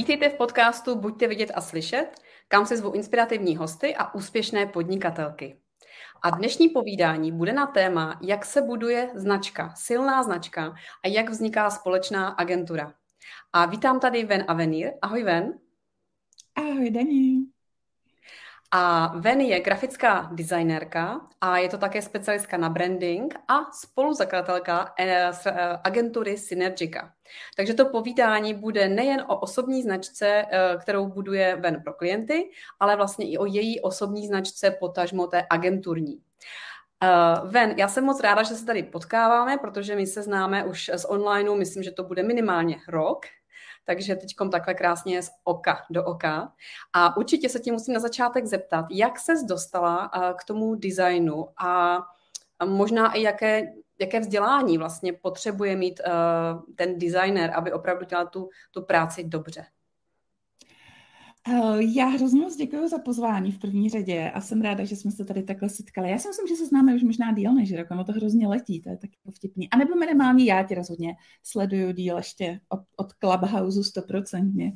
Vítejte v podcastu Buďte vidět a slyšet, kam se zvu inspirativní hosty a úspěšné podnikatelky. A dnešní povídání bude na téma, jak se buduje značka, silná značka a jak vzniká společná agentura. A vítám tady Ven Avenir. Ahoj Ven. Ahoj Daní. A Ven je grafická designérka a je to také specialistka na branding a spoluzakladatelka eh, eh, agentury Synergica. Takže to povídání bude nejen o osobní značce, eh, kterou buduje Ven pro klienty, ale vlastně i o její osobní značce, potažmo té agenturní. Ven, já jsem moc ráda, že se tady potkáváme, protože my se známe už z onlineu, myslím, že to bude minimálně rok, takže teď takhle krásně z oka do oka. A určitě se tě musím na začátek zeptat, jak ses dostala eh, k tomu designu a možná i jaké, jaké vzdělání vlastně potřebuje mít uh, ten designer, aby opravdu dělal tu, tu práci dobře. Eh, já hrozně moc děkuji za pozvání v první řadě a jsem ráda, že jsme se tady takhle setkali. Já si myslím, že se známe už možná díl než rok, ono to hrozně letí, to je tak jako vtipný. A nebo minimálně já tě rozhodně sleduju díl ještě od, od Clubhouse stoprocentně.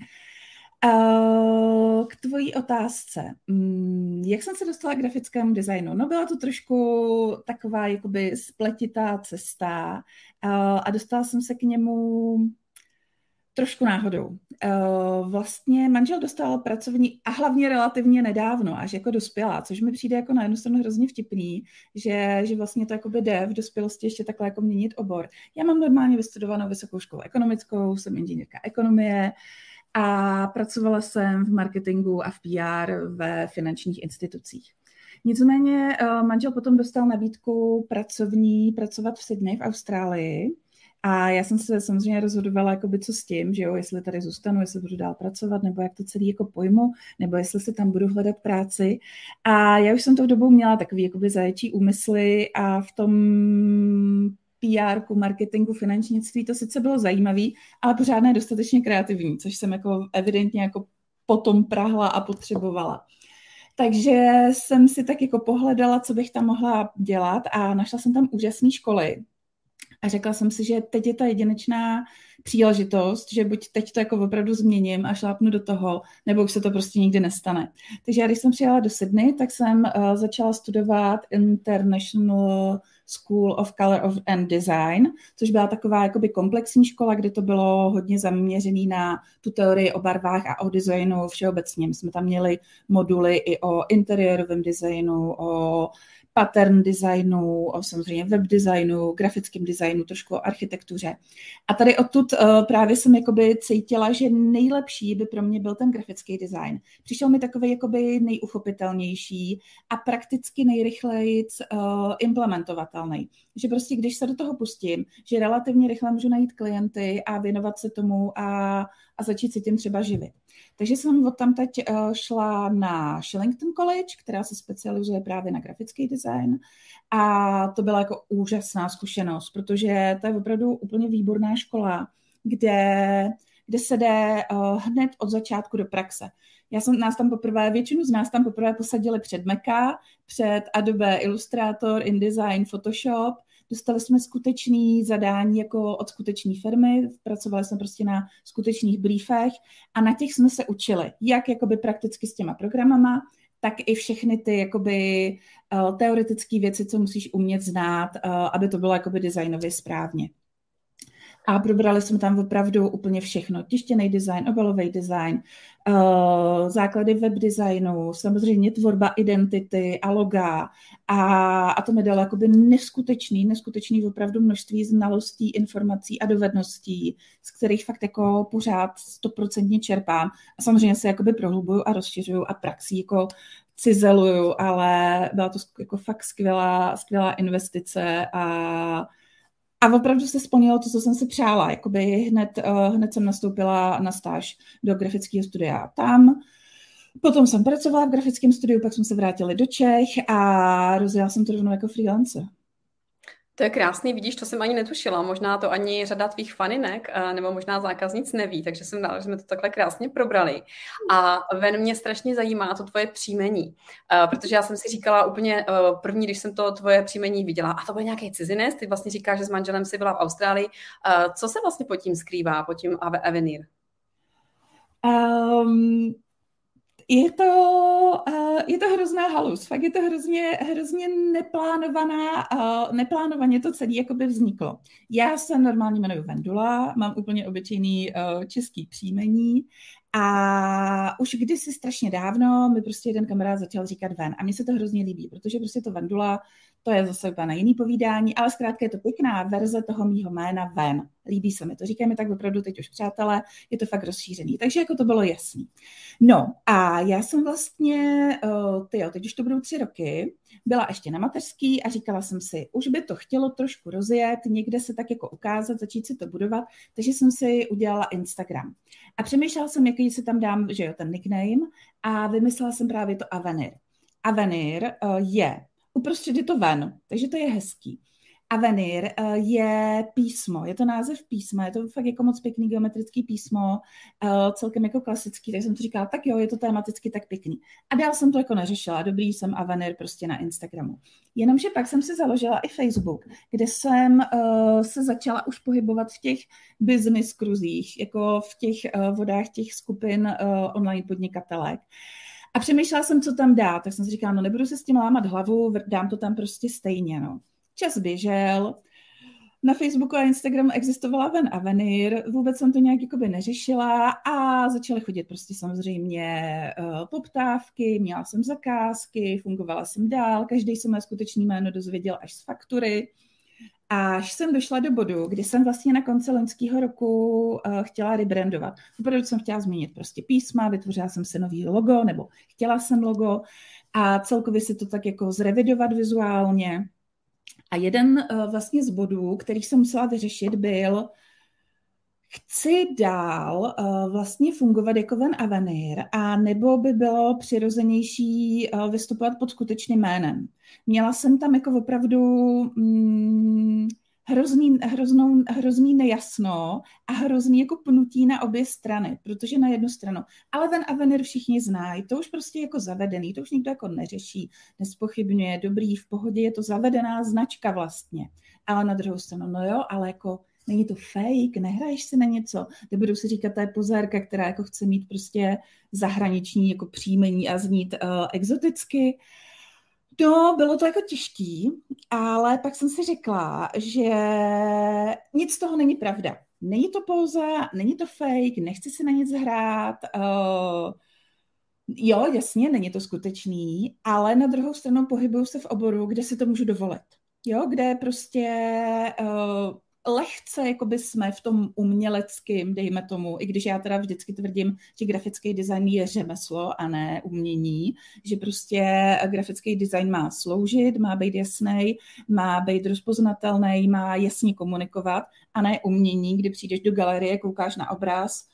Uh, k tvojí otázce. Um, jak jsem se dostala k grafickému designu? No byla to trošku taková jakoby spletitá cesta uh, a dostala jsem se k němu Trošku náhodou. Uh, vlastně manžel dostal pracovní a hlavně relativně nedávno, až jako dospělá, což mi přijde jako na jednu stranu hrozně vtipný, že, že vlastně to jakoby jde v dospělosti ještě takhle jako měnit obor. Já mám normálně vystudovanou vysokou školu ekonomickou, jsem inženýrka ekonomie a pracovala jsem v marketingu a v PR ve finančních institucích. Nicméně uh, manžel potom dostal nabídku pracovní pracovat v Sydney v Austrálii, a já jsem se samozřejmě rozhodovala, jakoby, co s tím, že jo, jestli tady zůstanu, jestli budu dál pracovat, nebo jak to celý jako pojmu, nebo jestli si tam budu hledat práci. A já už jsem tou dobou měla takový jakoby zaječí úmysly a v tom PR, marketingu, finančnictví to sice bylo zajímavý, ale pořád ne dostatečně kreativní, což jsem jako evidentně jako potom prahla a potřebovala. Takže jsem si tak jako pohledala, co bych tam mohla dělat a našla jsem tam úžasné školy, a řekla jsem si, že teď je ta jedinečná příležitost, že buď teď to jako opravdu změním a šlápnu do toho, nebo už se to prostě nikdy nestane. Takže já, když jsem přijela do Sydney, tak jsem uh, začala studovat International School of Color of and Design, což byla taková jakoby komplexní škola, kde to bylo hodně zaměřené na tu teorii o barvách a o designu všeobecně. My jsme tam měli moduly i o interiérovém designu, o pattern designu, samozřejmě web designu, grafickém designu, trošku architektuře. A tady odtud uh, právě jsem jakoby cítila, že nejlepší by pro mě byl ten grafický design. Přišel mi takový jakoby nejuchopitelnější a prakticky nejrychleji uh, implementovatelný. Že prostě když se do toho pustím, že relativně rychle můžu najít klienty a věnovat se tomu a, a začít se tím třeba živit. Takže jsem od tam teď uh, šla na Shillington College, která se specializuje právě na grafický design a to byla jako úžasná zkušenost, protože to je opravdu úplně výborná škola, kde, kde se jde uh, hned od začátku do praxe. Já jsem nás tam poprvé, většinu z nás tam poprvé posadili před Meka, před Adobe Illustrator, InDesign, Photoshop Dostali jsme skutečný zadání jako od skutečné firmy, pracovali jsme prostě na skutečných briefech a na těch jsme se učili, jak jakoby prakticky s těma programama, tak i všechny ty jakoby uh, teoretické věci, co musíš umět znát, uh, aby to bylo jakoby designově správně a probrali jsme tam opravdu úplně všechno. Tištěný design, obalový design, uh, základy web designu, samozřejmě tvorba identity a loga a, a to mi dalo jakoby neskutečný, neskutečný opravdu množství znalostí, informací a dovedností, z kterých fakt jako pořád stoprocentně čerpám. A samozřejmě se jakoby prohlubuju a rozšiřuju a praxí jako cizeluju, ale byla to jako fakt skvělá, skvělá investice a a opravdu se splnilo to, co jsem si přála. Jakoby hned, uh, hned jsem nastoupila na stáž do grafického studia tam. Potom jsem pracovala v grafickém studiu, pak jsme se vrátili do Čech a rozjela jsem to rovnou jako freelancer. To je krásný, vidíš, to jsem ani netušila. Možná to ani řada tvých faninek eh, nebo možná zákaznic neví, takže jsem ráda, že jsme to takhle krásně probrali. A ven mě strašně zajímá to tvoje příjmení, eh, protože já jsem si říkala úplně eh, první, když jsem to tvoje příjmení viděla, a to byl nějaký cizinec, ty vlastně říkáš, že s manželem si byla v Austrálii. Co se vlastně pod tím skrývá, pod tím Avenir? Um, je to, uh, je to hrozná halus, fakt je to hrozně, hrozně neplánovaná, uh, neplánovaně to celé jakoby vzniklo. Já se normálně jmenuji Vendula, mám úplně obyčejný uh, český příjmení a už kdysi strašně dávno mi prostě jeden kamarád začal říkat ven a mně se to hrozně líbí, protože prostě to Vendula, to je zase úplně na jiný povídání, ale zkrátka je to pěkná verze toho mýho jména ven. Líbí se mi to, říkáme tak opravdu teď už přátelé, je to fakt rozšířený. Takže jako to bylo jasný. No a já jsem vlastně, uh, tyjo, teď už to budou tři roky, byla ještě na mateřský a říkala jsem si, už by to chtělo trošku rozjet, někde se tak jako ukázat, začít si to budovat, takže jsem si udělala Instagram. A přemýšlela jsem, jaký si tam dám, že jo, ten nickname a vymyslela jsem právě to Avenir. Avenir uh, je, uprostřed je to ven, takže to je hezký. Avenir uh, je písmo, je to název písma, je to fakt jako moc pěkný geometrický písmo, uh, celkem jako klasický, tak jsem to říkala, tak jo, je to tematicky tak pěkný. A dál jsem to jako neřešila, dobrý jsem Avenir prostě na Instagramu. Jenomže pak jsem si založila i Facebook, kde jsem uh, se začala už pohybovat v těch business kruzích, jako v těch vodách těch skupin online podnikatelek. A přemýšlela jsem, co tam dát, tak jsem si říkala, no nebudu se s tím lámat hlavu, dám to tam prostě stejně, no. Čas běžel, na Facebooku a Instagramu existovala Ven Avenir, vůbec jsem to nějak jakoby neřešila a začaly chodit prostě samozřejmě uh, poptávky, měla jsem zakázky, fungovala jsem dál, každý se mé skutečný jméno dozvěděl až z faktury. Až jsem došla do bodu, kdy jsem vlastně na konci loňského roku uh, chtěla rebrandovat. Opravdu jsem chtěla změnit prostě písma, vytvořila jsem si nový logo, nebo chtěla jsem logo a celkově si to tak jako zrevidovat vizuálně. A jeden uh, vlastně z bodů, který jsem musela vyřešit, byl, chci dál uh, vlastně fungovat jako Van Avenir a nebo by bylo přirozenější uh, vystupovat pod skutečným jménem. Měla jsem tam jako opravdu mm, hrozný, hroznou, hrozný nejasno a hrozný jako pnutí na obě strany, protože na jednu stranu, ale ten Avenir všichni znají, to už prostě jako zavedený, to už nikdo jako neřeší, nespochybňuje, dobrý, v pohodě, je to zavedená značka vlastně. Ale na druhou stranu, no jo, ale jako není to fake, nehraješ si na něco, nebudu si říkat, to je pozérka, která jako chce mít prostě zahraniční jako příjmení a znít uh, exoticky. No, bylo to jako těžký, ale pak jsem si řekla, že nic z toho není pravda. Není to pouze, není to fake, nechci si na nic hrát. Uh, jo, jasně, není to skutečný, ale na druhou stranu pohybuju se v oboru, kde si to můžu dovolit. Jo, kde prostě uh, lehce jakoby jsme v tom uměleckém, dejme tomu, i když já teda vždycky tvrdím, že grafický design je řemeslo a ne umění, že prostě grafický design má sloužit, má být jasný, má být rozpoznatelný, má jasně komunikovat a ne umění, kdy přijdeš do galerie, koukáš na obraz,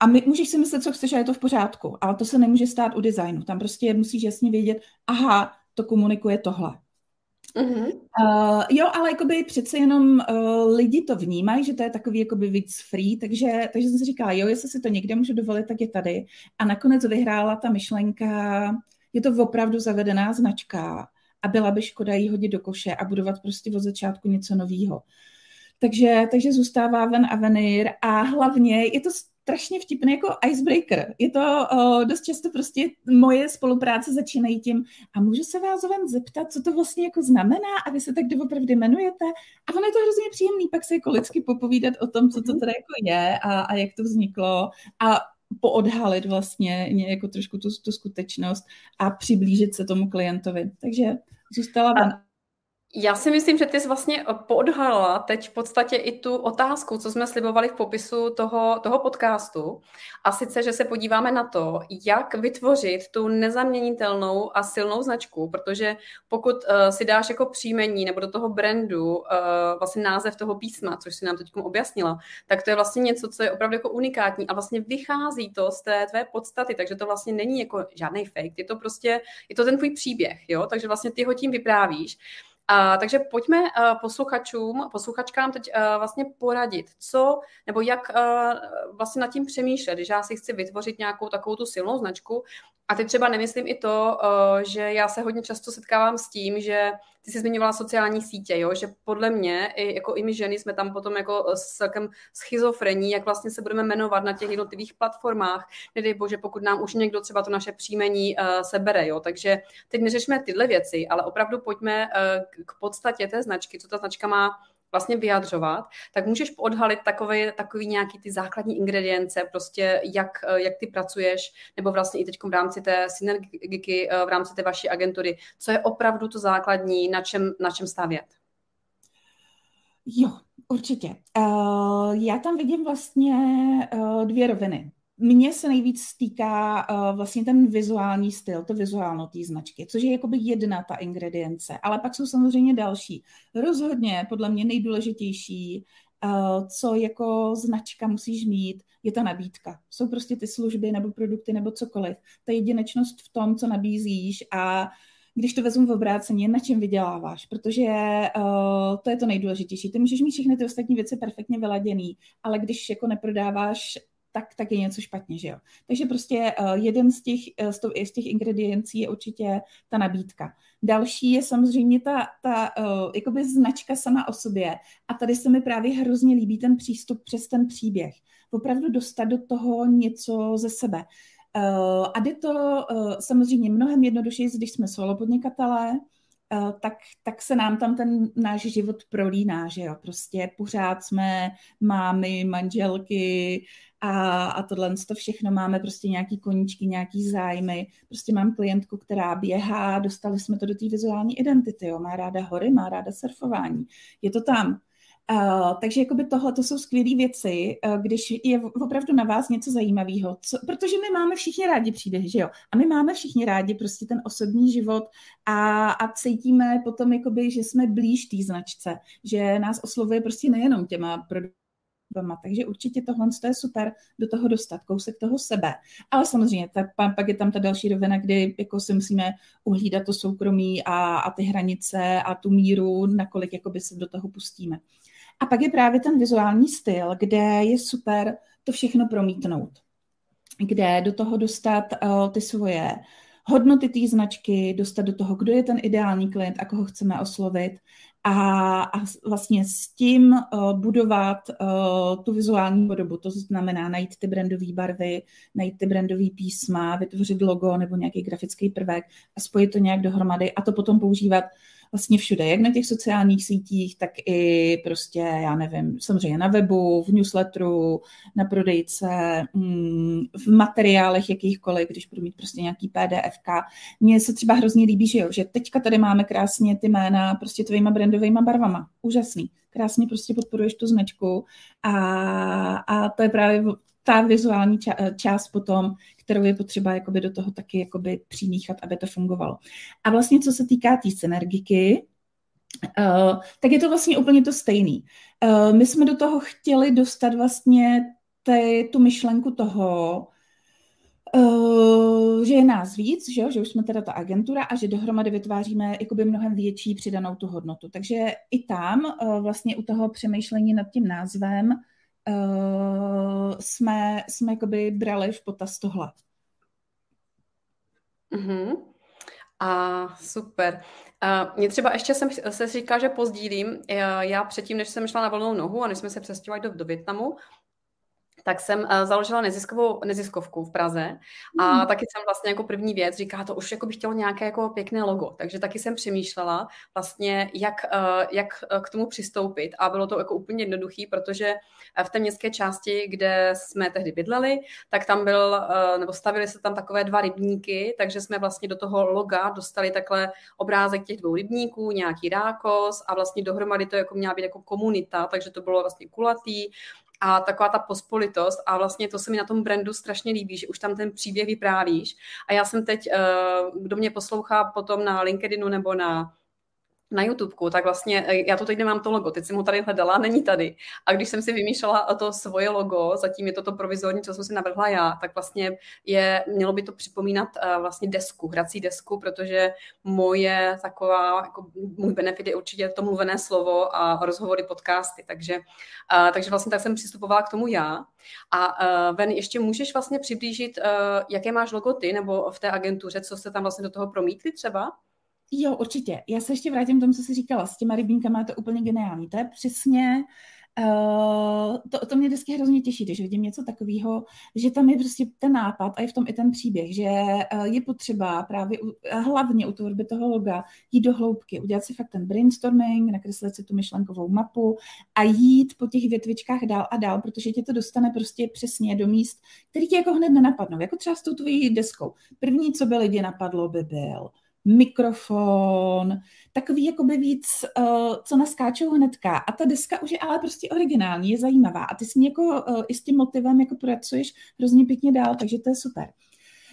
a my, můžeš si myslet, co chceš, a je to v pořádku, ale to se nemůže stát u designu. Tam prostě musíš jasně vědět, aha, to komunikuje tohle. Uh, jo, ale jakoby přece jenom uh, lidi to vnímají, že to je takový jakoby víc free, takže, takže jsem si říkala, jo, jestli si to někde můžu dovolit, tak je tady. A nakonec vyhrála ta myšlenka, je to opravdu zavedená značka a byla by škoda jí hodit do koše a budovat prostě od začátku něco nového. Takže, takže zůstává ven Avenir a hlavně je to strašně vtipný jako icebreaker. Je to o, dost často prostě moje spolupráce začínají tím a můžu se vás ven zeptat, co to vlastně jako znamená a vy se tak doopravdy jmenujete a ono je to hrozně příjemný pak se jako lidsky popovídat o tom, co to mhm. teda jako je a, a jak to vzniklo a poodhalit vlastně jako trošku tu, tu skutečnost a přiblížit se tomu klientovi. Takže zůstala ven já si myslím, že ty jsi vlastně podhalila teď v podstatě i tu otázku, co jsme slibovali v popisu toho, toho podcastu. A sice, že se podíváme na to, jak vytvořit tu nezaměnitelnou a silnou značku, protože pokud uh, si dáš jako příjmení nebo do toho brandu uh, vlastně název toho písma, což si nám teď objasnila, tak to je vlastně něco, co je opravdu jako unikátní a vlastně vychází to z té tvé podstaty, takže to vlastně není jako žádný fake, je to prostě, je to ten tvůj příběh, jo, takže vlastně ty ho tím vyprávíš. A, takže pojďme uh, posluchačům, posluchačkám teď uh, vlastně poradit, co nebo jak uh, vlastně nad tím přemýšlet, když já si chci vytvořit nějakou takovou tu silnou značku. A teď třeba nemyslím i to, uh, že já se hodně často setkávám s tím, že ty jsi zmiňovala sociální sítě, jo, že podle mě, i, jako i my ženy jsme tam potom jako s celkem schizofrení, jak vlastně se budeme jmenovat na těch jednotlivých platformách, nedej bože, pokud nám už někdo třeba to naše příjmení uh, sebere, jo, takže teď neřešme tyhle věci, ale opravdu pojďme uh, k podstatě té značky, co ta značka má vlastně vyjadřovat, tak můžeš odhalit takové, takový nějaký ty základní ingredience, prostě jak, jak ty pracuješ, nebo vlastně i teď v rámci té synergiky, v rámci té vaší agentury, co je opravdu to základní, na čem, na čem stavět? Jo, určitě. Uh, já tam vidím vlastně uh, dvě roviny mně se nejvíc stýká uh, vlastně ten vizuální styl, to vizuálno té značky, což je jakoby jedna ta ingredience, ale pak jsou samozřejmě další. Rozhodně podle mě nejdůležitější, uh, co jako značka musíš mít, je ta nabídka. Jsou prostě ty služby nebo produkty nebo cokoliv. Ta jedinečnost v tom, co nabízíš a když to vezmu v obráceně, na čem vyděláváš, protože uh, to je to nejdůležitější. Ty můžeš mít všechny ty ostatní věci perfektně vyladěný, ale když jako neprodáváš tak, tak je něco špatně, že jo. Takže prostě uh, jeden z těch, uh, z těch ingrediencí je určitě ta nabídka. Další je samozřejmě ta, ta uh, jakoby značka sama o sobě. A tady se mi právě hrozně líbí ten přístup přes ten příběh. Opravdu dostat do toho něco ze sebe. Uh, a jde to uh, samozřejmě mnohem jednodušeji, když jsme solo podnikatelé, Eh, tak, tak se nám tam ten náš život prolíná, že jo, prostě pořád jsme mámy, manželky a, a tohle to všechno máme prostě nějaký koníčky, nějaký zájmy, prostě mám klientku, která běhá, dostali jsme to do té vizuální identity, jo, má ráda hory, má ráda surfování, je to tam, Uh, takže jakoby tohle to jsou skvělé věci, uh, když je opravdu na vás něco zajímavého, co, protože my máme všichni rádi příběhy, že jo? A my máme všichni rádi prostě ten osobní život a, a cítíme potom, jakoby, že jsme blíž té značce, že nás oslovuje prostě nejenom těma produktama, takže určitě tohle je super do toho dostat, kousek toho sebe. Ale samozřejmě, tak pak je tam ta další rovina, kdy jako si musíme uhlídat to soukromí a, a ty hranice a tu míru, nakolik jakoby se do toho pustíme. A pak je právě ten vizuální styl, kde je super to všechno promítnout. Kde do toho dostat uh, ty svoje hodnoty té značky, dostat do toho, kdo je ten ideální klient a koho chceme oslovit a, a vlastně s tím uh, budovat uh, tu vizuální podobu. To znamená najít ty brandové barvy, najít ty brandové písma, vytvořit logo nebo nějaký grafický prvek a spojit to nějak dohromady a to potom používat vlastně všude, jak na těch sociálních sítích, tak i prostě, já nevím, samozřejmě na webu, v newsletteru, na prodejce, mm, v materiálech jakýchkoliv, když budu mít prostě nějaký PDF. Mně se třeba hrozně líbí, že jo, že teďka tady máme krásně ty jména prostě tvýma brandovými barvama. Úžasný. Krásně prostě podporuješ tu značku a, a to je právě ta vizuální část potom, kterou je potřeba jakoby do toho taky jakoby přimíchat, aby to fungovalo. A vlastně co se týká té tý synergiky, uh, tak je to vlastně úplně to stejný. Uh, my jsme do toho chtěli dostat vlastně te, tu myšlenku toho, Uh, že je nás víc, že, jo? že už jsme teda ta agentura a že dohromady vytváříme jakoby mnohem větší přidanou tu hodnotu. Takže i tam uh, vlastně u toho přemýšlení nad tím názvem uh, jsme, jsme jakoby brali v potaz tohle. Mm-hmm. A super. Uh, mě třeba ještě jsem se říká, že pozdílím. Uh, já předtím, než jsem šla na volnou nohu a než jsme se přestěhovali do, do Větnamu, tak jsem uh, založila neziskovou, neziskovku v Praze a mm. taky jsem vlastně jako první věc říká, to už jako bych chtěla nějaké jako pěkné logo, takže taky jsem přemýšlela vlastně, jak, uh, jak k tomu přistoupit a bylo to jako úplně jednoduchý, protože v té městské části, kde jsme tehdy bydleli, tak tam byl, nebo stavili se tam takové dva rybníky, takže jsme vlastně do toho loga dostali takhle obrázek těch dvou rybníků, nějaký rákos a vlastně dohromady to jako měla být jako komunita, takže to bylo vlastně kulatý, a taková ta pospolitost a vlastně to se mi na tom brandu strašně líbí, že už tam ten příběh vyprávíš. A já jsem teď, eh, kdo mě poslouchá potom na LinkedInu nebo na na YouTubeku, tak vlastně eh, já to teď nemám to logo, teď jsem ho tady hledala, není tady. A když jsem si vymýšlela to svoje logo, zatím je to to provizorní, co jsem si navrhla já, tak vlastně je, mělo by to připomínat uh, vlastně desku, hrací desku, protože moje taková, jako můj benefit je určitě to mluvené slovo a rozhovory, podcasty, takže, uh, takže vlastně tak jsem přistupovala k tomu já. A Ven, ještě můžeš vlastně přiblížit, jaké máš logo ty, nebo v té agentuře, co jste tam vlastně do toho promítli třeba? Jo, určitě. Já se ještě vrátím k tomu, co jsi říkala. S těma rybínkama je to úplně geniální. To je přesně Uh, to, to mě vždycky hrozně těší, když vidím něco takového, že tam je prostě ten nápad a je v tom i ten příběh, že uh, je potřeba právě u, hlavně u tvorby toho loga jít do hloubky, udělat si fakt ten brainstorming, nakreslit si tu myšlenkovou mapu a jít po těch větvičkách dál a dál, protože tě to dostane prostě přesně do míst, který tě jako hned nenapadnou, jako třeba s tou tvojí deskou. První, co by lidi napadlo, by byl mikrofon, takový jakoby víc, uh, co naskáčou hnedka. A ta deska už je ale prostě originální, je zajímavá. A ty s ní jako uh, i s tím motivem jako pracuješ hrozně pěkně dál, takže to je super.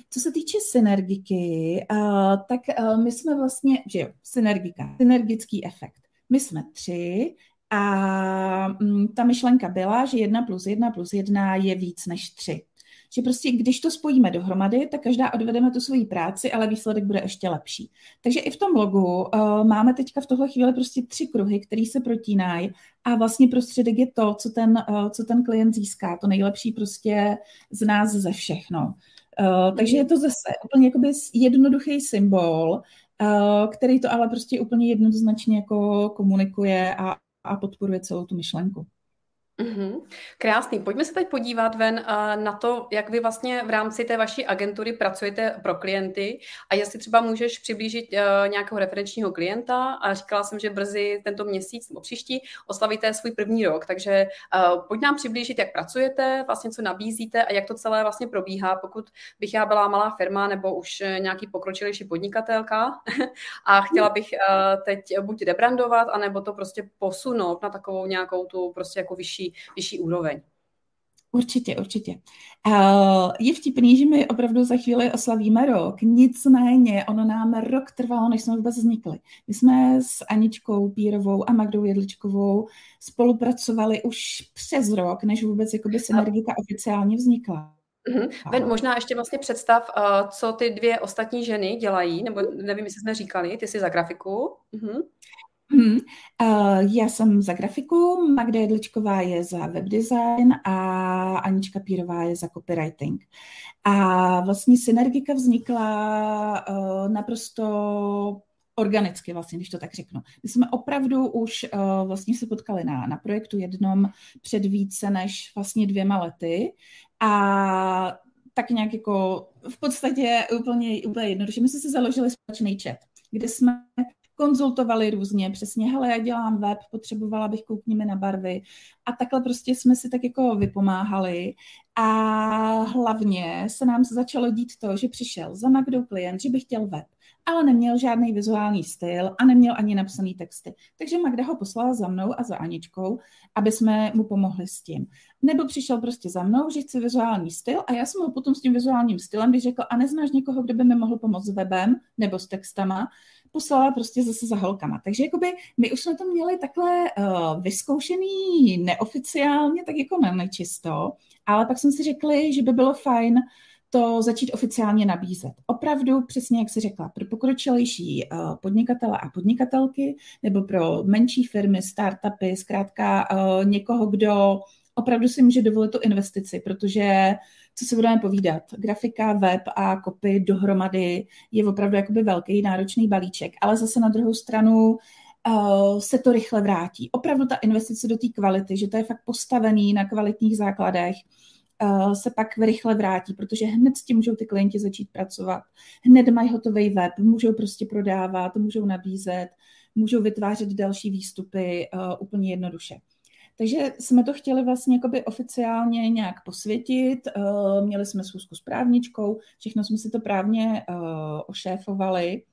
Co se týče synergiky, uh, tak uh, my jsme vlastně, že jo, synergika, synergický efekt. My jsme tři a um, ta myšlenka byla, že jedna plus jedna plus jedna je víc než tři že prostě když to spojíme dohromady, tak každá odvedeme tu svoji práci, ale výsledek bude ještě lepší. Takže i v tom logu uh, máme teďka v tohle chvíli prostě tři kruhy, které se protínají a vlastně prostředek je to, co ten, uh, co ten klient získá, to nejlepší prostě z nás ze všechno. Uh, takže je to zase úplně jakoby jednoduchý symbol, uh, který to ale prostě úplně jednoznačně jako komunikuje a, a podporuje celou tu myšlenku. Mm-hmm. Krásný. Pojďme se teď podívat ven uh, na to, jak vy vlastně v rámci té vaší agentury pracujete pro klienty a jestli třeba můžeš přiblížit uh, nějakého referenčního klienta. A říkala jsem, že brzy tento měsíc nebo příští oslavíte svůj první rok, takže uh, pojď nám přiblížit, jak pracujete, vlastně co nabízíte a jak to celé vlastně probíhá, pokud bych já byla malá firma nebo už nějaký pokročilejší podnikatelka a chtěla bych teď buď rebrandovat, anebo to prostě posunout na takovou nějakou tu prostě jako vyšší vyšší, úroveň. Určitě, určitě. Uh, je vtipný, že my opravdu za chvíli oslavíme rok, nicméně ono nám rok trvalo, než jsme vůbec vznikli. My jsme s Aničkou Pírovou a Magdou Jedličkovou spolupracovali už přes rok, než vůbec jakoby synergika oficiálně vznikla. Uh-huh. Ben, možná ještě vlastně představ, uh, co ty dvě ostatní ženy dělají, nebo nevím, jestli jsme říkali, ty jsi za grafiku. Uh-huh. Hmm. Já jsem za grafiku, Magda Jedličková je za webdesign a Anička Pírová je za copywriting. A vlastně synergika vznikla uh, naprosto organicky, vlastně, když to tak řeknu. My jsme opravdu už uh, vlastně se potkali na, na projektu jednom před více než vlastně dvěma lety a tak nějak jako v podstatě úplně, úplně jednoduše. My jsme si založili společný chat, kde jsme konzultovali různě, přesně, hele, já dělám web, potřebovala bych koukni mi na barvy. A takhle prostě jsme si tak jako vypomáhali. A hlavně se nám začalo dít to, že přišel za Magdou klient, že by chtěl web, ale neměl žádný vizuální styl a neměl ani napsaný texty. Takže Magda ho poslala za mnou a za Aničkou, aby jsme mu pomohli s tím. Nebo přišel prostě za mnou, že chce vizuální styl a já jsem ho potom s tím vizuálním stylem vyřekl, a neznáš někoho, kdo by mi mohl pomoct s webem nebo s textama, poslala prostě zase za holkama. Takže jakoby my už jsme to měli takhle uh, vyzkoušený neoficiálně, tak jako nečisto, ale pak jsme si řekli, že by bylo fajn to začít oficiálně nabízet. Opravdu, přesně jak se řekla, pro pokročilejší uh, podnikatele a podnikatelky nebo pro menší firmy, startupy, zkrátka uh, někoho, kdo opravdu si může dovolit tu investici, protože co si budeme povídat, grafika, web a kopy dohromady je opravdu jakoby velký náročný balíček, ale zase na druhou stranu uh, se to rychle vrátí. Opravdu ta investice do té kvality, že to je fakt postavený na kvalitních základech, se pak rychle vrátí, protože hned s tím můžou ty klienti začít pracovat. Hned mají hotový web, můžou prostě prodávat, můžou nabízet, můžou vytvářet další výstupy uh, úplně jednoduše. Takže jsme to chtěli vlastně jakoby oficiálně nějak posvětit. Uh, měli jsme schůzku s právničkou, všechno jsme si to právně ošéfovali,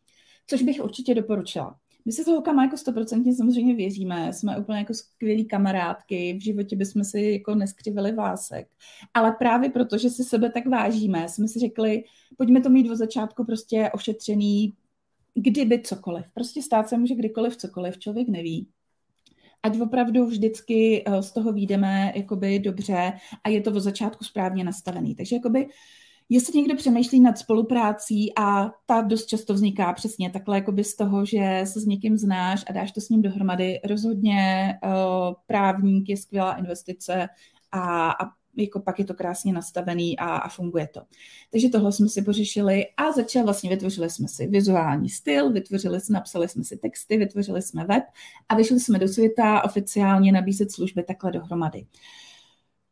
což bych určitě doporučila. My se s holkama jako stoprocentně samozřejmě věříme, jsme úplně jako skvělí kamarádky, v životě bychom si jako neskřivili vásek. Ale právě proto, že si sebe tak vážíme, jsme si řekli, pojďme to mít od začátku prostě ošetřený, kdyby cokoliv. Prostě stát se může kdykoliv cokoliv, člověk neví ať opravdu vždycky eh, z toho výjdeme jakoby dobře a je to od začátku správně nastavený. Takže jakoby jestli někdo přemýšlí nad spoluprácí a ta dost často vzniká přesně takhle jakoby z toho, že se s někým znáš a dáš to s ním dohromady, rozhodně uh, právník je skvělá investice a, a jako pak je to krásně nastavený a, a funguje to. Takže tohle jsme si pořešili a začali vlastně vytvořili jsme si vizuální styl, vytvořili jsme, napsali jsme si texty, vytvořili jsme web a vyšli jsme do světa oficiálně nabízet služby takhle dohromady.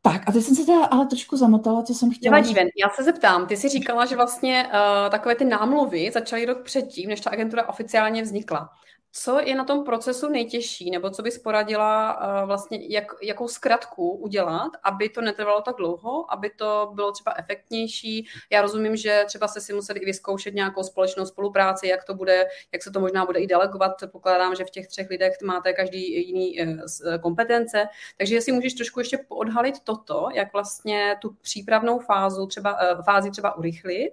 Tak a teď jsem se teda ale trošku zamotala, co jsem chtěla. Nevadí, Já se zeptám, ty jsi říkala, že vlastně uh, takové ty námluvy začaly rok předtím, než ta agentura oficiálně vznikla. Co je na tom procesu nejtěžší, nebo co bys poradila uh, vlastně, jak, jakou zkratku udělat, aby to netrvalo tak dlouho, aby to bylo třeba efektnější? Já rozumím, že třeba se si museli i vyzkoušet nějakou společnou spolupráci, jak to bude, jak se to možná bude i delegovat. Pokládám, že v těch třech lidech máte každý jiný uh, kompetence. Takže jestli můžeš trošku ještě odhalit toto, jak vlastně tu přípravnou fázu třeba, fázi třeba urychlit,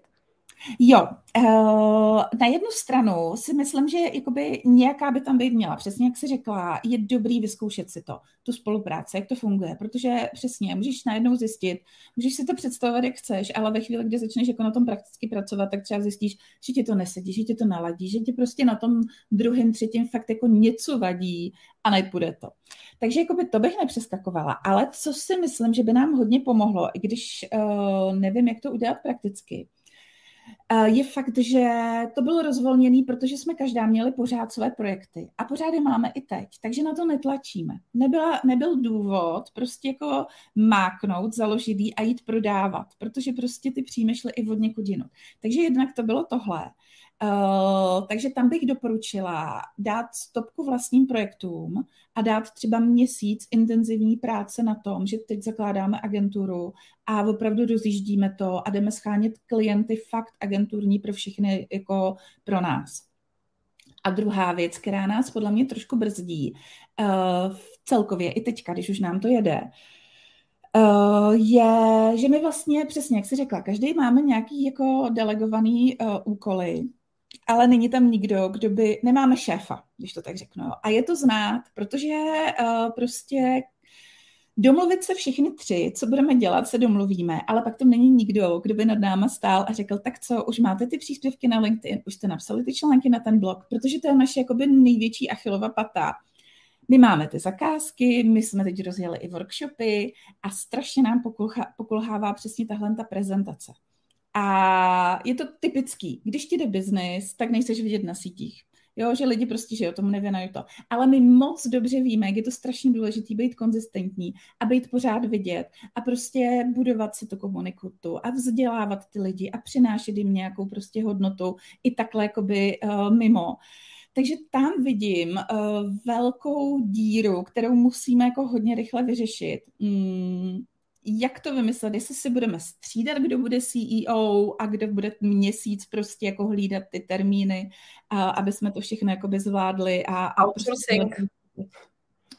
Jo, uh, na jednu stranu si myslím, že jakoby nějaká by tam být měla. Přesně jak jsi řekla, je dobrý vyzkoušet si to, tu spolupráci, jak to funguje, protože přesně můžeš najednou zjistit, můžeš si to představovat, jak chceš, ale ve chvíli, kdy začneš jako na tom prakticky pracovat, tak třeba zjistíš, že ti to nesedí, že ti to naladí, že ti prostě na tom druhém, třetím fakt jako něco vadí a nepůjde to. Takže jakoby to bych nepřeskakovala, ale co si myslím, že by nám hodně pomohlo, i když uh, nevím, jak to udělat prakticky, je fakt, že to bylo rozvolněné, protože jsme každá měli pořád své projekty a pořád je máme i teď, takže na to netlačíme. Nebyla, nebyl důvod prostě jako máknout, založit a jít prodávat, protože prostě ty příjmy šly i od někud jinut. Takže jednak to bylo tohle. Uh, takže tam bych doporučila dát stopku vlastním projektům a dát třeba měsíc intenzivní práce na tom, že teď zakládáme agenturu a opravdu rozjíždíme to a jdeme schánět klienty fakt agenturní pro všechny jako pro nás. A druhá věc, která nás podle mě trošku brzdí, uh, celkově i teďka, když už nám to jede, Uh, je, že my vlastně, přesně jak jsi řekla, každý máme nějaký jako delegovaný uh, úkoly ale není tam nikdo, kdo by, nemáme šéfa, když to tak řeknu. A je to znát, protože uh, prostě domluvit se všichni tři, co budeme dělat, se domluvíme, ale pak tam není nikdo, kdo by nad náma stál a řekl, tak co, už máte ty příspěvky na LinkedIn, už jste napsali ty články na ten blog, protože to je naše jakoby největší achilova pata. My máme ty zakázky, my jsme teď rozjeli i workshopy a strašně nám pokulhává přesně tahle ta prezentace. A je to typický. Když ti jde biznis, tak nejseš vidět na sítích. Jo, že lidi prostě, že o tomu nevěnují to. Ale my moc dobře víme, jak je to strašně důležité být konzistentní a být pořád vidět a prostě budovat si tu komuniku a vzdělávat ty lidi a přinášet jim nějakou prostě hodnotu i takhle jakoby uh, mimo. Takže tam vidím uh, velkou díru, kterou musíme jako hodně rychle vyřešit. Mm, jak to vymyslet, jestli si budeme střídat, kdo bude CEO a kdo bude měsíc prostě jako hlídat ty termíny, a, aby jsme to všechno jakoby zvládli. A, a Outsourcing. Prostě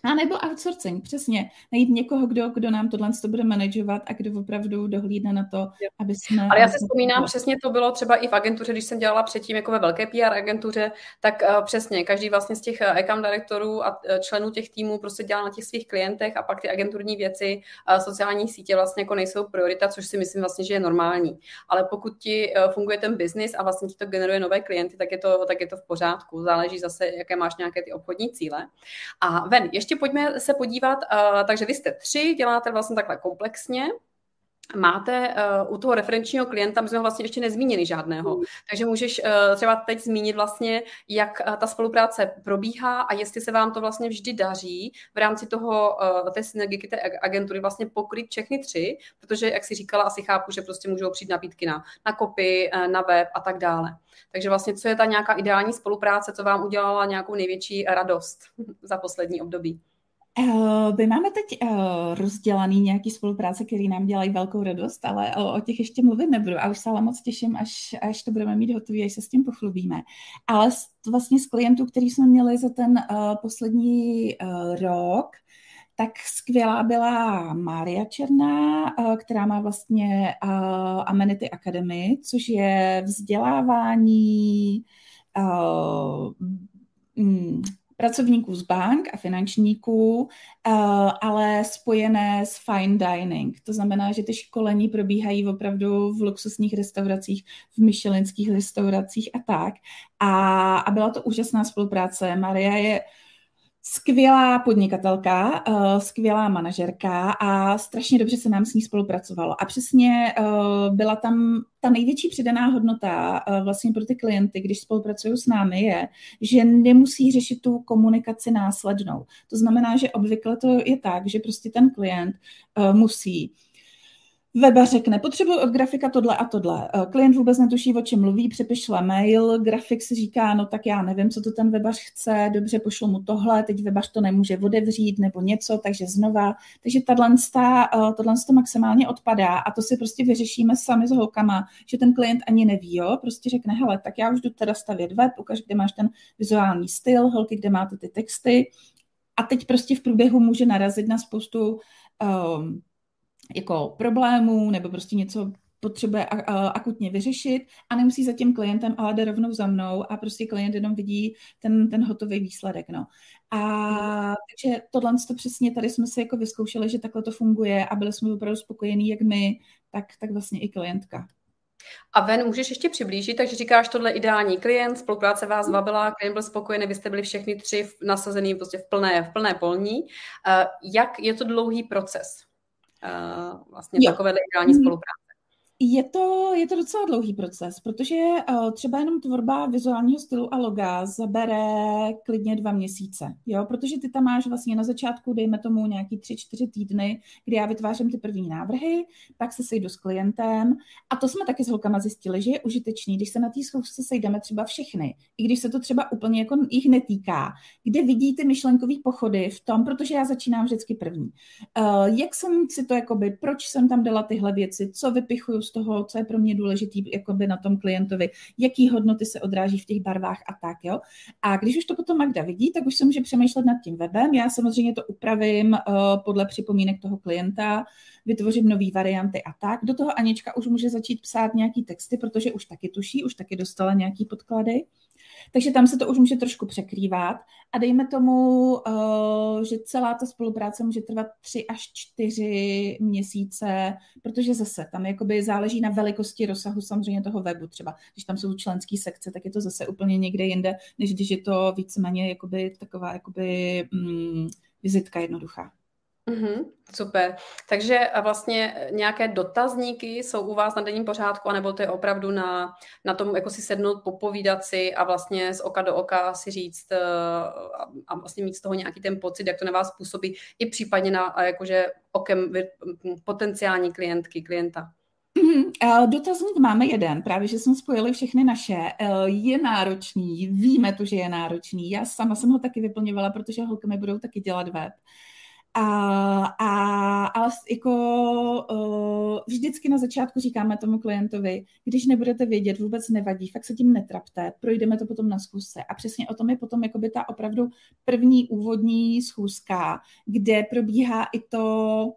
a nebo outsourcing, přesně. Najít někoho, kdo, kdo nám tohle to bude manažovat a kdo opravdu dohlídne na to, aby jsme... Ale já si vzpomínám, přesně to bylo třeba i v agentuře, když jsem dělala předtím jako ve velké PR agentuře, tak uh, přesně, každý vlastně z těch uh, account direktorů a uh, členů těch týmů prostě dělal na těch svých klientech a pak ty agenturní věci, uh, sociální sítě vlastně jako nejsou priorita, což si myslím vlastně, že je normální. Ale pokud ti uh, funguje ten biznis a vlastně ti to generuje nové klienty, tak je to, tak je to v pořádku. Záleží zase, jaké máš nějaké ty obchodní cíle. A ven, ještě pojďme se podívat, uh, takže vy jste tři, děláte vlastně takhle komplexně, Máte uh, u toho referenčního klienta, my jsme ho vlastně ještě nezmínili žádného, mm. takže můžeš uh, třeba teď zmínit vlastně, jak uh, ta spolupráce probíhá a jestli se vám to vlastně vždy daří v rámci toho, uh, té synergiky té agentury vlastně pokryt všechny tři, protože, jak si říkala, asi chápu, že prostě můžou přijít nabídky na, na kopy, uh, na web a tak dále. Takže vlastně, co je ta nějaká ideální spolupráce, co vám udělala nějakou největší radost za poslední období? Uh, my máme teď uh, rozdělaný nějaký spolupráce, které nám dělají velkou radost, ale o, těch ještě mluvit nebudu a už se ale moc těším, až, až to budeme mít hotové, až se s tím pochlubíme. Ale s, vlastně z klientů, který jsme měli za ten uh, poslední uh, rok, tak skvělá byla Mária Černá, která má vlastně Amenity Academy, což je vzdělávání mm, pracovníků z bank a finančníků, eh, ale spojené s fine dining. To znamená, že ty školení probíhají opravdu v luxusních restauracích, v myšelinských restauracích a tak. A, a byla to úžasná spolupráce. Maria je skvělá podnikatelka, uh, skvělá manažerka a strašně dobře se nám s ní spolupracovalo. A přesně uh, byla tam ta největší přidaná hodnota uh, vlastně pro ty klienty, když spolupracují s námi, je, že nemusí řešit tu komunikaci následnou. To znamená, že obvykle to je tak, že prostě ten klient musí Weba řekne, potřebuji od grafika tohle a tohle. Eh, klient vůbec netuší, o čem mluví, přepišle mail, grafik si říká, no tak já nevím, co to ten webař chce, dobře, pošlu mu tohle, teď webař to nemůže otevřít nebo něco, takže znova. Takže eh, tohle to maximálně odpadá a to si prostě vyřešíme sami s holkama, že ten klient ani neví, jo, prostě řekne, hele, tak já už jdu teda stavět web, ukaž, kde máš ten vizuální styl, holky, kde máte ty texty a teď prostě v průběhu může narazit na spoustu um, jako problémů nebo prostě něco potřebuje akutně vyřešit a nemusí za tím klientem, ale jde rovnou za mnou a prostě klient jenom vidí ten, ten hotový výsledek. No. A takže tohle to přesně tady jsme si jako vyzkoušeli, že takhle to funguje a byli jsme opravdu spokojení, jak my, tak, tak vlastně i klientka. A ven můžeš ještě přiblížit, takže říkáš, tohle ideální klient, spolupráce vás bavila, klient byl spokojený, vy jste byli všechny tři nasazený prostě v plné, v plné polní. Jak je to dlouhý proces? Uh, vlastně jo. takové ideální mm. spolupráce. Je to, je to docela dlouhý proces, protože uh, třeba jenom tvorba vizuálního stylu a loga zabere klidně dva měsíce, jo? protože ty tam máš vlastně na začátku, dejme tomu nějaký tři, čtyři týdny, kdy já vytvářím ty první návrhy, pak se sejdu s klientem a to jsme taky s holkama zjistili, že je užitečný, když se na té schůzce sejdeme třeba všechny, i když se to třeba úplně jako jich netýká, kde vidí ty myšlenkové pochody v tom, protože já začínám vždycky první. Uh, jak jsem si to jakoby, proč jsem tam dala tyhle věci, co vypichuju toho, co je pro mě důležitý jakoby na tom klientovi, jaký hodnoty se odráží v těch barvách a tak, jo. A když už to potom Magda vidí, tak už se může přemýšlet nad tím webem. Já samozřejmě to upravím uh, podle připomínek toho klienta, vytvořím nové varianty a tak. Do toho Anička už může začít psát nějaký texty, protože už taky tuší, už taky dostala nějaký podklady. Takže tam se to už může trošku překrývat a dejme tomu, uh, že celá ta spolupráce může trvat tři až čtyři měsíce, protože zase tam jakoby záleží na velikosti rozsahu samozřejmě toho webu. Třeba když tam jsou členské sekce, tak je to zase úplně někde jinde, než když je to víceméně jakoby taková jakoby, mm, vizitka jednoduchá. Mm-hmm, super. Takže vlastně nějaké dotazníky jsou u vás na denním pořádku, anebo to je opravdu na, na tom, jako si sednout, popovídat si a vlastně z oka do oka si říct eh, a, a vlastně mít z toho nějaký ten pocit, jak to na vás působí, i případně na jakože okem potenciální klientky, klienta. Mm-hmm. Dotazník máme jeden, právě že jsme spojili všechny naše. Eh, je náročný, víme to, že je náročný. Já sama jsem ho taky vyplňovala, protože holky mi budou taky dělat web. A, a, ale jako uh, vždycky na začátku říkáme tomu klientovi, když nebudete vědět, vůbec nevadí, fakt se tím netrapte, projdeme to potom na schůzce. A přesně o tom je potom jakoby ta opravdu první úvodní schůzka, kde probíhá i to,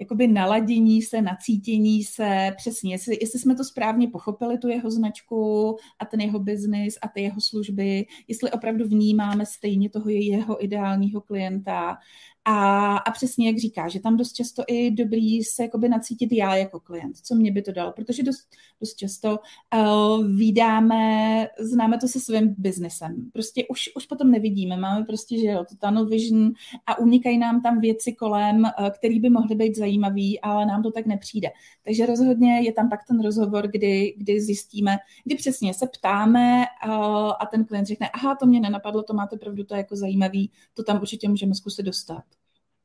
jakoby naladění se, nacítění se, přesně, jestli, jestli jsme to správně pochopili, tu jeho značku a ten jeho biznis a ty jeho služby, jestli opravdu vnímáme stejně toho jeho ideálního klienta, a, a přesně jak říká, že tam dost často i dobrý se jakoby nacítit já jako klient, co mě by to dalo, protože dost, dost často uh, vydáme, známe to se svým biznesem. Prostě už, už potom nevidíme, máme prostě, že jo, to tunnel vision a unikají nám tam věci kolem, uh, které by mohly být zajímavé, ale nám to tak nepřijde. Takže rozhodně je tam pak ten rozhovor, kdy, kdy zjistíme, kdy přesně se ptáme uh, a ten klient řekne, aha, to mě nenapadlo, to máte pravdu, to je jako zajímavý, to tam určitě můžeme zkusit dostat.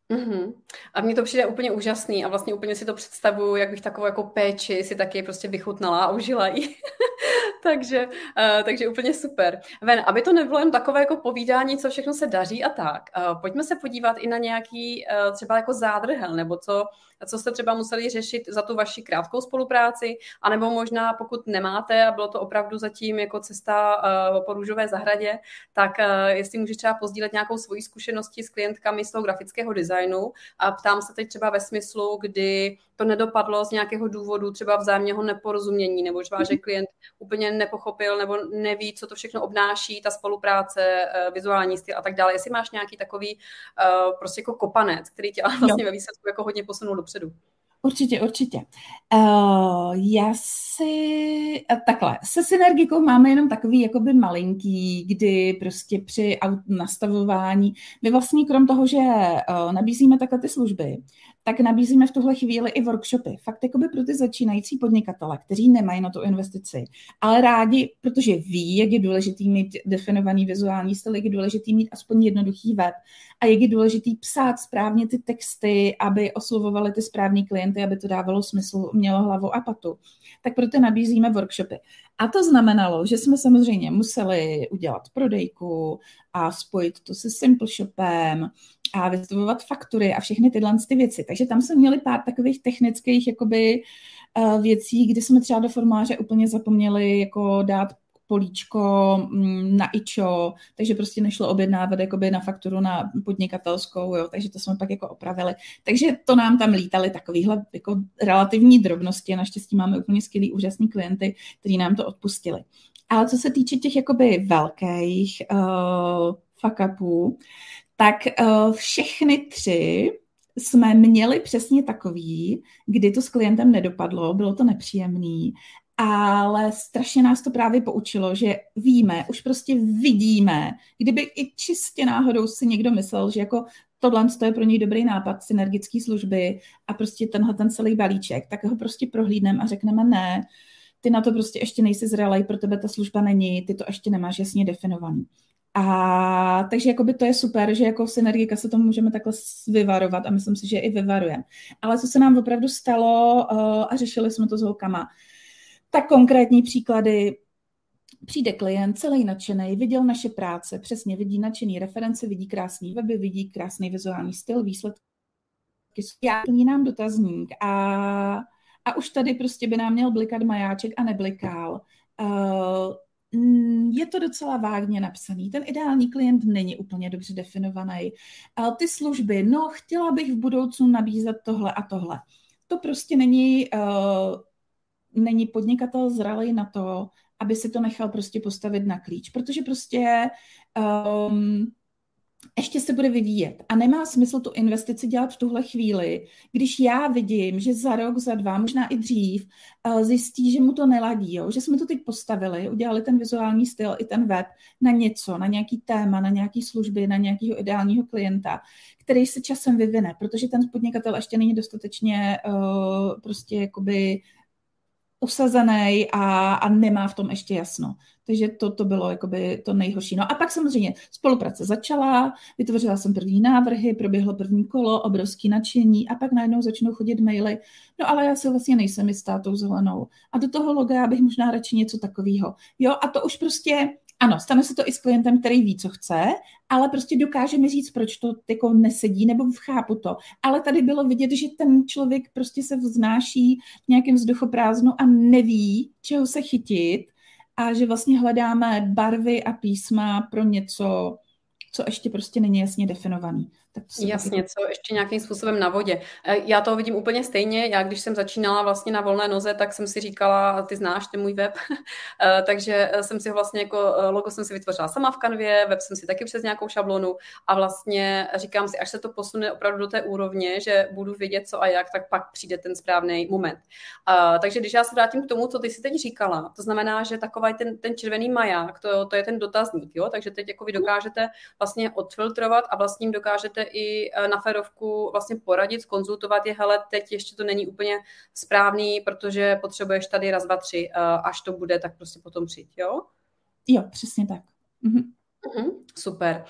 Mm-hmm. A mně to přijde úplně úžasný a vlastně úplně si to představuju, jak bych takovou jako péči si taky prostě vychutnala a užila ji. takže, uh, takže úplně super. Ven, aby to nebylo jen takové jako povídání, co všechno se daří a tak, uh, pojďme se podívat i na nějaký uh, třeba jako zádrhel, nebo co, co jste třeba museli řešit za tu vaši krátkou spolupráci, anebo možná pokud nemáte a bylo to opravdu zatím jako cesta uh, po růžové zahradě, tak uh, jestli můžeš třeba pozdílet nějakou svoji zkušenosti s klientkami z toho grafického designu? A ptám se teď třeba ve smyslu, kdy to nedopadlo z nějakého důvodu, třeba vzájemného neporozumění, nebo třeba, že klient úplně nepochopil nebo neví, co to všechno obnáší, ta spolupráce, eh, vizuální styl a tak dále. Jestli máš nějaký takový uh, prostě jako kopanec, který tě vlastně no. ve výsledku jako hodně posunul dopředu. Určitě, určitě. Uh, já si, takhle, se synergikou máme jenom takový jakoby malinký, kdy prostě při nastavování, my vlastně krom toho, že uh, nabízíme takhle ty služby, tak nabízíme v tuhle chvíli i workshopy. Fakt jakoby pro ty začínající podnikatele, kteří nemají na tu investici, ale rádi, protože ví, jak je důležitý mít definovaný vizuální styl, jak je důležitý mít aspoň jednoduchý web a jak je důležitý psát správně ty texty, aby oslovovali ty správní klienty, aby to dávalo smysl, mělo hlavu a patu. Tak proto nabízíme workshopy. A to znamenalo, že jsme samozřejmě museli udělat prodejku a spojit to se Simple Shopem a vystavovat faktury a všechny tyhle ty věci. Takže tam jsme měli pár takových technických jakoby, uh, věcí, kdy jsme třeba do formuláře úplně zapomněli jako dát políčko mm, na ičo, takže prostě nešlo objednávat jakoby na fakturu na podnikatelskou, jo, takže to jsme pak jako opravili. Takže to nám tam lítaly takovýhle jako relativní drobnosti, naštěstí máme úplně skvělý, úžasný klienty, kteří nám to odpustili. Ale co se týče těch jakoby velkých uh, fuck upů, tak uh, všechny tři jsme měli přesně takový, kdy to s klientem nedopadlo, bylo to nepříjemný, ale strašně nás to právě poučilo, že víme, už prostě vidíme, kdyby i čistě náhodou si někdo myslel, že jako tohle je pro něj dobrý nápad, synergické služby a prostě tenhle ten celý balíček, tak ho prostě prohlídneme a řekneme ne, ty na to prostě ještě nejsi zralej, pro tebe ta služba není, ty to ještě nemáš jasně definovaný. A takže jakoby to je super, že jako synergika se tomu můžeme takhle vyvarovat a myslím si, že i vyvarujeme. Ale co se nám opravdu stalo uh, a řešili jsme to s holkama, tak konkrétní příklady, přijde klient celý nadšený, viděl naše práce, přesně vidí nadšený reference, vidí krásný weby, vidí krásný vizuální styl, výsledky, plní nám dotazník a, a už tady prostě by nám měl blikat majáček a neblikal. Uh, je to docela vágně napsaný. Ten ideální klient není úplně dobře definovaný. Ale ty služby, no chtěla bych v budoucnu nabízet tohle a tohle. To prostě není, uh, není podnikatel zralý na to, aby si to nechal prostě postavit na klíč, protože prostě um, ještě se bude vyvíjet. A nemá smysl tu investici dělat v tuhle chvíli, když já vidím, že za rok, za dva, možná i dřív, eh, zjistí, že mu to neladí, jo? že jsme to teď postavili, udělali ten vizuální styl i ten web na něco, na nějaký téma, na nějaký služby, na nějakého ideálního klienta, který se časem vyvine, protože ten podnikatel ještě není dostatečně uh, prostě jakoby usazený a, a nemá v tom ještě jasno. Takže to, to bylo jakoby to nejhorší. No a pak samozřejmě spolupráce začala, vytvořila jsem první návrhy, proběhlo první kolo, obrovský nadšení a pak najednou začnou chodit maily. No ale já si vlastně nejsem jistá tou zelenou. A do toho loga já bych možná radši něco takového. Jo, a to už prostě ano, stane se to i s klientem, který ví, co chce, ale prostě dokáže mi říct, proč to jako nesedí, nebo chápu to. Ale tady bylo vidět, že ten člověk prostě se vznáší v nějakém vzduchoprázdnu a neví, čeho se chytit a že vlastně hledáme barvy a písma pro něco, co ještě prostě není jasně definovaný. Tak to Jasně, taky... co ještě nějakým způsobem na vodě. E, já to vidím úplně stejně. Já když jsem začínala vlastně na volné noze, tak jsem si říkala, ty znáš ten můj web, e, takže jsem si ho vlastně jako e, logo jsem si vytvořila sama v kanvě, web jsem si taky přes nějakou šablonu a vlastně říkám si, až se to posune opravdu do té úrovně, že budu vědět co a jak, tak pak přijde ten správný moment. Takže když já se vrátím k tomu, co ty si teď říkala, to znamená, že takový ten, ten červený maják, to, to je ten dotazník, jo? takže teď jako vy dokážete vlastně odfiltrovat a vlastně dokážete i e, na ferovku vlastně poradit, konzultovat je, hele, teď ještě to není úplně správný, protože potřebuješ tady raz, dva, tři, e, až to bude, tak prostě potom přijď, jo? Jo, přesně tak. Mhm. Mm-hmm, super.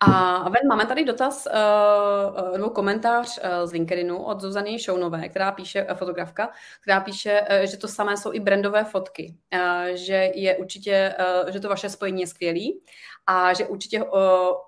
A Ven, máme tady dotaz uh, nebo komentář uh, z LinkedInu od Zuzany Šounové, která píše, uh, fotografka, která píše, uh, že to samé jsou i brandové fotky, uh, že je určitě, uh, že to vaše spojení je skvělý a že určitě uh,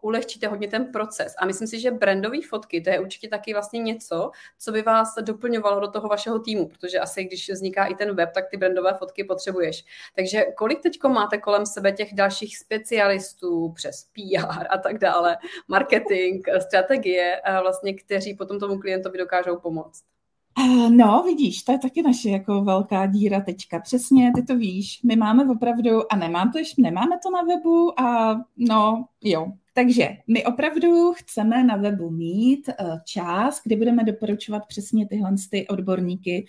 ulehčíte hodně ten proces. A myslím si, že brandové fotky, to je určitě taky vlastně něco, co by vás doplňovalo do toho vašeho týmu, protože asi když vzniká i ten web, tak ty brandové fotky potřebuješ. Takže kolik teď máte kolem sebe těch dalších specialistů přes PR a tak dále, marketing, strategie, vlastně, kteří potom tomu klientovi dokážou pomoct? Eh, no, vidíš, to je taky naše jako velká díra teďka. Přesně, ty to víš. My máme opravdu, a nemám to nemáme to na webu a no, jo, Takže my opravdu chceme na webu mít uh, čas, kdy budeme doporučovat přesně tyhle ty odborníky,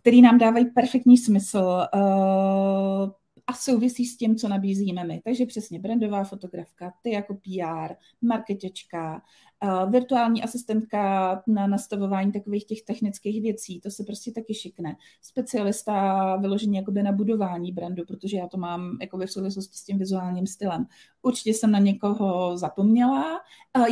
který nám dávají perfektní smysl uh, a souvisí s tím, co nabízíme my. Takže přesně brandová fotografka, ty jako PR, marketečka, virtuální asistentka na nastavování takových těch technických věcí, to se prostě taky šikne. Specialista vyloženě jakoby na budování brandu, protože já to mám jakoby v souvislosti s tím vizuálním stylem. Určitě jsem na někoho zapomněla.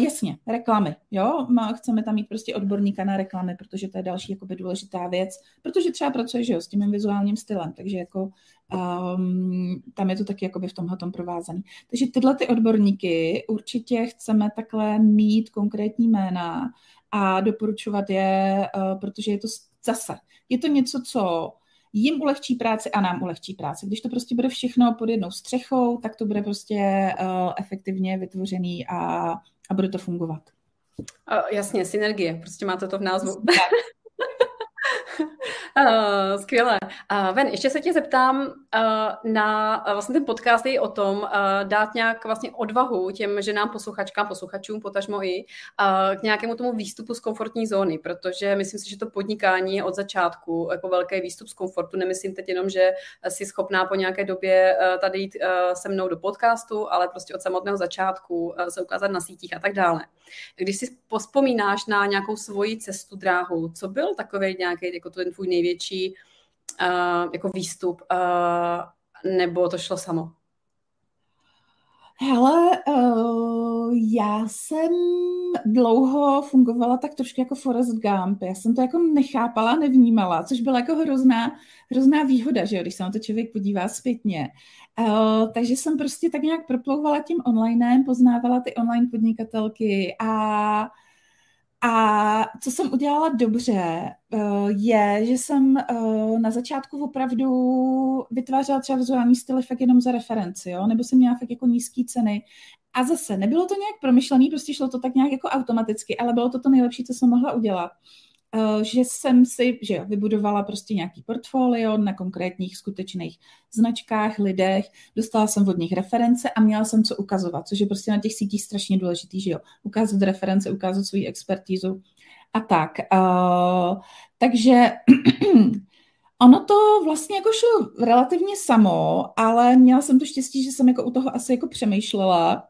Jasně, reklamy, jo, chceme tam mít prostě odborníka na reklamy, protože to je další jakoby důležitá věc, protože třeba pracuje, že jo, s tím vizuálním stylem, takže jako Um, tam je to taky jakoby v tomhle tom provázaný. Takže tyhle ty odborníky určitě chceme takhle mít konkrétní jména a doporučovat je, uh, protože je to zase, je to něco, co jim ulehčí práci a nám ulehčí práci. Když to prostě bude všechno pod jednou střechou, tak to bude prostě uh, efektivně vytvořený a, a bude to fungovat. Uh, jasně, synergie, prostě máte to v názvu. Uh, skvěle. Uh, Ven, ještě se tě zeptám uh, na uh, vlastně ten podcast je o tom uh, dát nějak vlastně odvahu těm ženám, posluchačkám, posluchačům, potažmo i uh, k nějakému tomu výstupu z komfortní zóny, protože myslím si, že to podnikání je od začátku jako velký výstup z komfortu. Nemyslím teď jenom, že jsi schopná po nějaké době uh, tady jít uh, se mnou do podcastu, ale prostě od samotného začátku uh, se ukázat na sítích a tak dále. Když si pospomínáš na nějakou svoji cestu, dráhu, co byl takový nějaký jako ten tvůj největší uh, jako výstup, uh, nebo to šlo samo? Hele, uh, já jsem dlouho fungovala tak trošku jako Forrest Gump. Já jsem to jako nechápala, nevnímala, což byla jako hrozná, hrozná výhoda, že jo, když se na to člověk podívá zpětně. Uh, takže jsem prostě tak nějak proplouvala tím onlinem, poznávala ty online podnikatelky a a co jsem udělala dobře, eh, je, že jsem eh, na začátku opravdu vytvářela třeba vizuální styly fakt jenom za referenci, jo? nebo jsem měla fakt jako nízké ceny. A zase, nebylo to nějak promyšlené, prostě šlo to tak nějak jako automaticky, ale bylo to to nejlepší, co jsem mohla udělat. Eh, že jsem si že vybudovala prostě nějaký portfolio na konkrétních skutečných značkách, lidech, dostala jsem od nich reference a měla jsem co ukazovat, což je prostě na těch sítích strašně důležitý, že jo, ukázat reference, ukázat svou expertízu a tak. Uh, takže Ono to vlastně jako šlo relativně samo, ale měla jsem to štěstí, že jsem jako u toho asi jako přemýšlela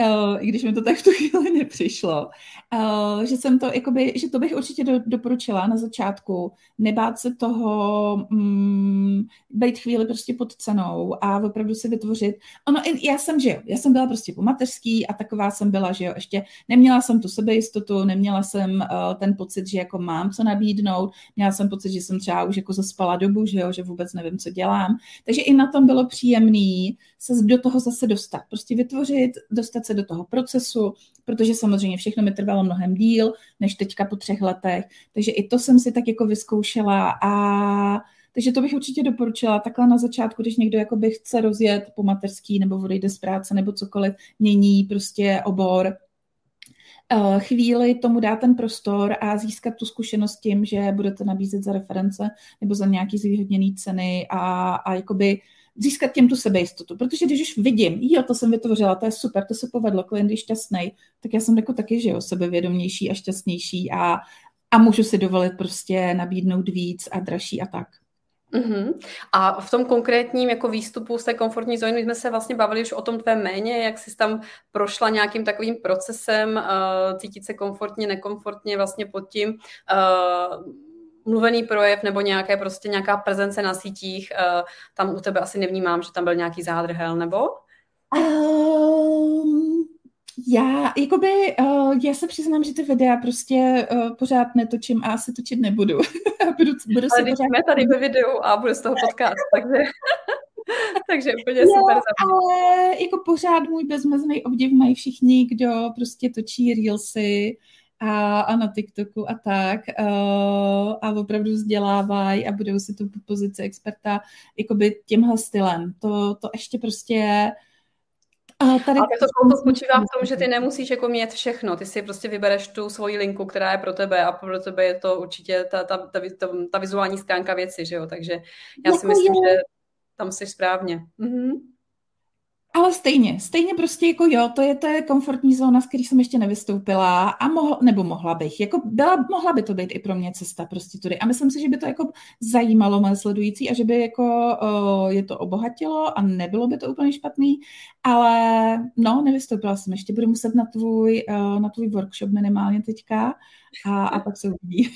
Uh, i když mi to tak v tu chvíli nepřišlo, uh, že jsem to, jakoby, že to bych určitě do, doporučila na začátku, nebát se toho, um, být chvíli prostě pod cenou a opravdu si vytvořit. Ono, já jsem, že jo, já jsem byla prostě po mateřský a taková jsem byla, že jo, ještě neměla jsem tu sebejistotu, neměla jsem uh, ten pocit, že jako mám co nabídnout, měla jsem pocit, že jsem třeba už jako zaspala dobu, že jo, že vůbec nevím, co dělám. Takže i na tom bylo příjemný se do toho zase dostat, prostě vytvořit, dostat se do toho procesu, protože samozřejmě všechno mi trvalo mnohem díl, než teďka po třech letech. Takže i to jsem si tak jako vyzkoušela a takže to bych určitě doporučila. Takhle na začátku, když někdo jakoby chce rozjet po mateřský nebo odejde z práce nebo cokoliv, mění prostě obor, eh, chvíli tomu dá ten prostor a získat tu zkušenost tím, že budete nabízet za reference nebo za nějaký zvýhodněný ceny a, a jakoby získat těm tu sebejistotu. Protože když už vidím, jo, to jsem vytvořila, to je super, to se povedlo, klient je šťastný, tak já jsem jako taky, že jo, sebevědomější a šťastnější a, a můžu si dovolit prostě nabídnout víc a dražší a tak. Uh-huh. A v tom konkrétním jako výstupu z té komfortní zóny jsme se vlastně bavili už o tom tvé méně, jak jsi tam prošla nějakým takovým procesem, uh, cítit se komfortně, nekomfortně vlastně pod tím, uh, mluvený projev nebo nějaké prostě nějaká prezence na sítích, uh, tam u tebe asi nevnímám, že tam byl nějaký zádrhel, nebo? Um, já, jakoby, uh, já se přiznám, že ty videa prostě uh, pořád netočím a asi točit nebudu. budu, budu Ale když jsme tady ve videu a bude z toho podcast, takže... Takže úplně jo, super. Ale jako pořád můj bezmezný obdiv mají všichni, kdo prostě točí reelsy a, a na TikToku a tak uh, a opravdu vzdělávají a budou si tu pozici experta jakoby tímhle stylem. To, to ještě prostě a tady... Ale to, to spočívá v tom, že ty nemusíš jako mít všechno, ty si prostě vybereš tu svoji linku, která je pro tebe a pro tebe je to určitě ta, ta, ta, ta, ta vizuální stránka věci, že jo, takže já jako si myslím, je... že tam jsi správně. Mhm. Ale stejně, stejně prostě jako jo, to je, to je komfortní zóna, z který jsem ještě nevystoupila a mohl, nebo mohla bych, jako byla, mohla by to být i pro mě cesta prostě tudy. A myslím si, že by to jako zajímalo moje sledující a že by jako o, je to obohatilo a nebylo by to úplně špatný, ale no, nevystoupila jsem ještě, budu muset na tvůj, na tvůj workshop minimálně teďka a, a pak se uvidí.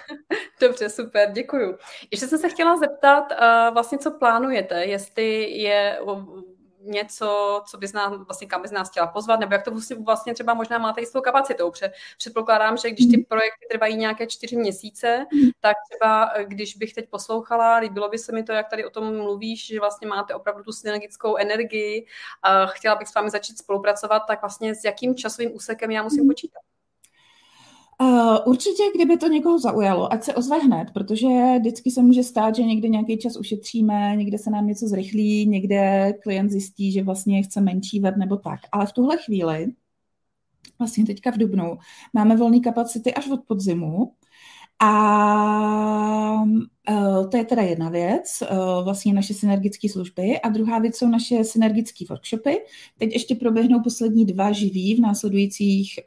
Dobře, super, děkuju. Ještě jsem se chtěla zeptat, uh, vlastně co plánujete, jestli je něco, co bys nás, vlastně kam bys nás chtěla pozvat, nebo jak to vlastně, vlastně třeba možná máte jistou kapacitou. Pře, předpokládám, že když ty mhm. projekty trvají nějaké čtyři měsíce, mhm. tak třeba eh, když bych teď poslouchala, líbilo by se mi to, jak tady o tom mluvíš, že vlastně máte opravdu tu synergickou energii, a chtěla bych s vámi začít spolupracovat, tak vlastně s jakým časovým úsekem já musím mhm. počítat? Uh, určitě, kdyby to někoho zaujalo, ať se ozve hned, protože vždycky se může stát, že někde nějaký čas ušetříme, někde se nám něco zrychlí, někde klient zjistí, že vlastně chce menší web nebo tak. Ale v tuhle chvíli, vlastně teďka v Dubnu, máme volné kapacity až od podzimu, a uh, to je teda jedna věc, uh, vlastně naše synergické služby. A druhá věc jsou naše synergické workshopy. Teď ještě proběhnou poslední dva živý v následujících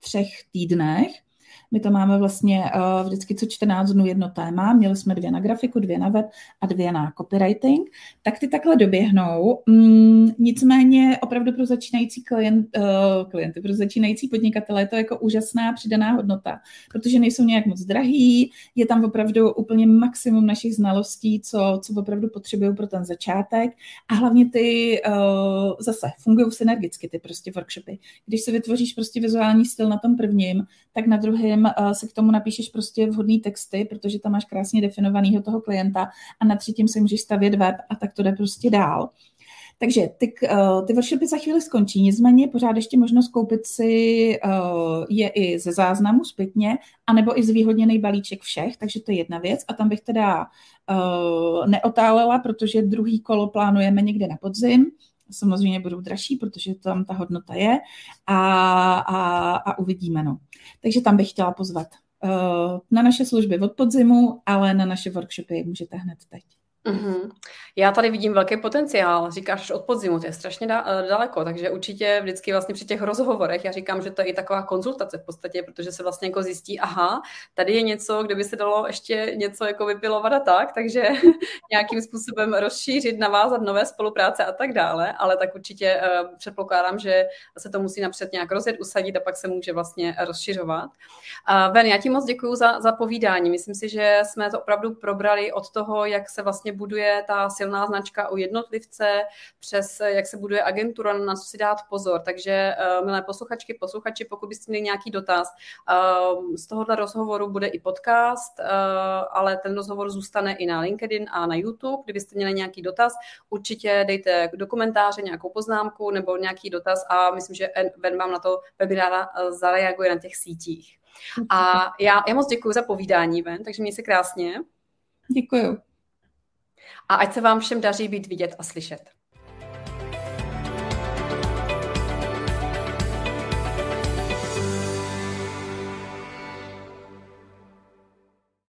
třech týdnech. My to máme vlastně uh, vždycky co 14 dnů jedno téma. Měli jsme dvě na grafiku, dvě na web a dvě na copywriting. Tak ty takhle doběhnou. Mm, nicméně opravdu pro začínající klient, uh, klienty, pro začínající podnikatele je to jako úžasná přidaná hodnota, protože nejsou nějak moc drahý, je tam opravdu úplně maximum našich znalostí, co, co opravdu potřebují pro ten začátek a hlavně ty uh, zase fungují synergicky, ty prostě workshopy. Když se vytvoříš prostě vizuální styl na tom prvním, tak na druhém třetím uh, se k tomu napíšeš prostě vhodný texty, protože tam máš krásně definovanýho toho klienta a na třetím si můžeš stavět web a tak to jde prostě dál. Takže ty, uh, ty workshopy za chvíli skončí, nicméně pořád ještě možnost koupit si uh, je i ze záznamu zpětně, anebo i zvýhodněný balíček všech, takže to je jedna věc a tam bych teda neotálela, protože druhý kolo plánujeme někde na podzim, samozřejmě budou dražší, protože tam ta hodnota je a, a, a uvidíme. No. Takže tam bych chtěla pozvat uh, na naše služby od podzimu, ale na naše workshopy můžete hned teď. Mm-hmm. Já tady vidím velký potenciál, říkáš od podzimu, to je strašně da- eh, daleko, takže určitě vždycky vlastně při těch rozhovorech, já říkám, že to je i taková konzultace v podstatě, protože se vlastně jako zjistí, aha, tady je něco, kde by se dalo ještě něco jako vypilovat a tak, takže nějakým způsobem rozšířit, navázat nové spolupráce a tak dále, ale tak určitě uh, předpokládám, že se to musí napřed nějak rozjet, usadit a pak se může vlastně rozšiřovat. Uh, Ven, já ti moc děkuji za, za povídání, myslím si, že jsme to opravdu probrali od toho, jak se vlastně vlastně buduje ta silná značka u jednotlivce, přes jak se buduje agentura, na co si dát pozor. Takže, uh, milé posluchačky, posluchači, pokud byste měli nějaký dotaz, uh, z tohohle rozhovoru bude i podcast, uh, ale ten rozhovor zůstane i na LinkedIn a na YouTube. Kdybyste měli nějaký dotaz, určitě dejte do komentáře nějakou poznámku nebo nějaký dotaz a myslím, že Ben vám na to webinára zareaguje na těch sítích. A já, já moc děkuji za povídání, Ben, takže měj se krásně. Děkuji a ať se vám všem daří být vidět a slyšet.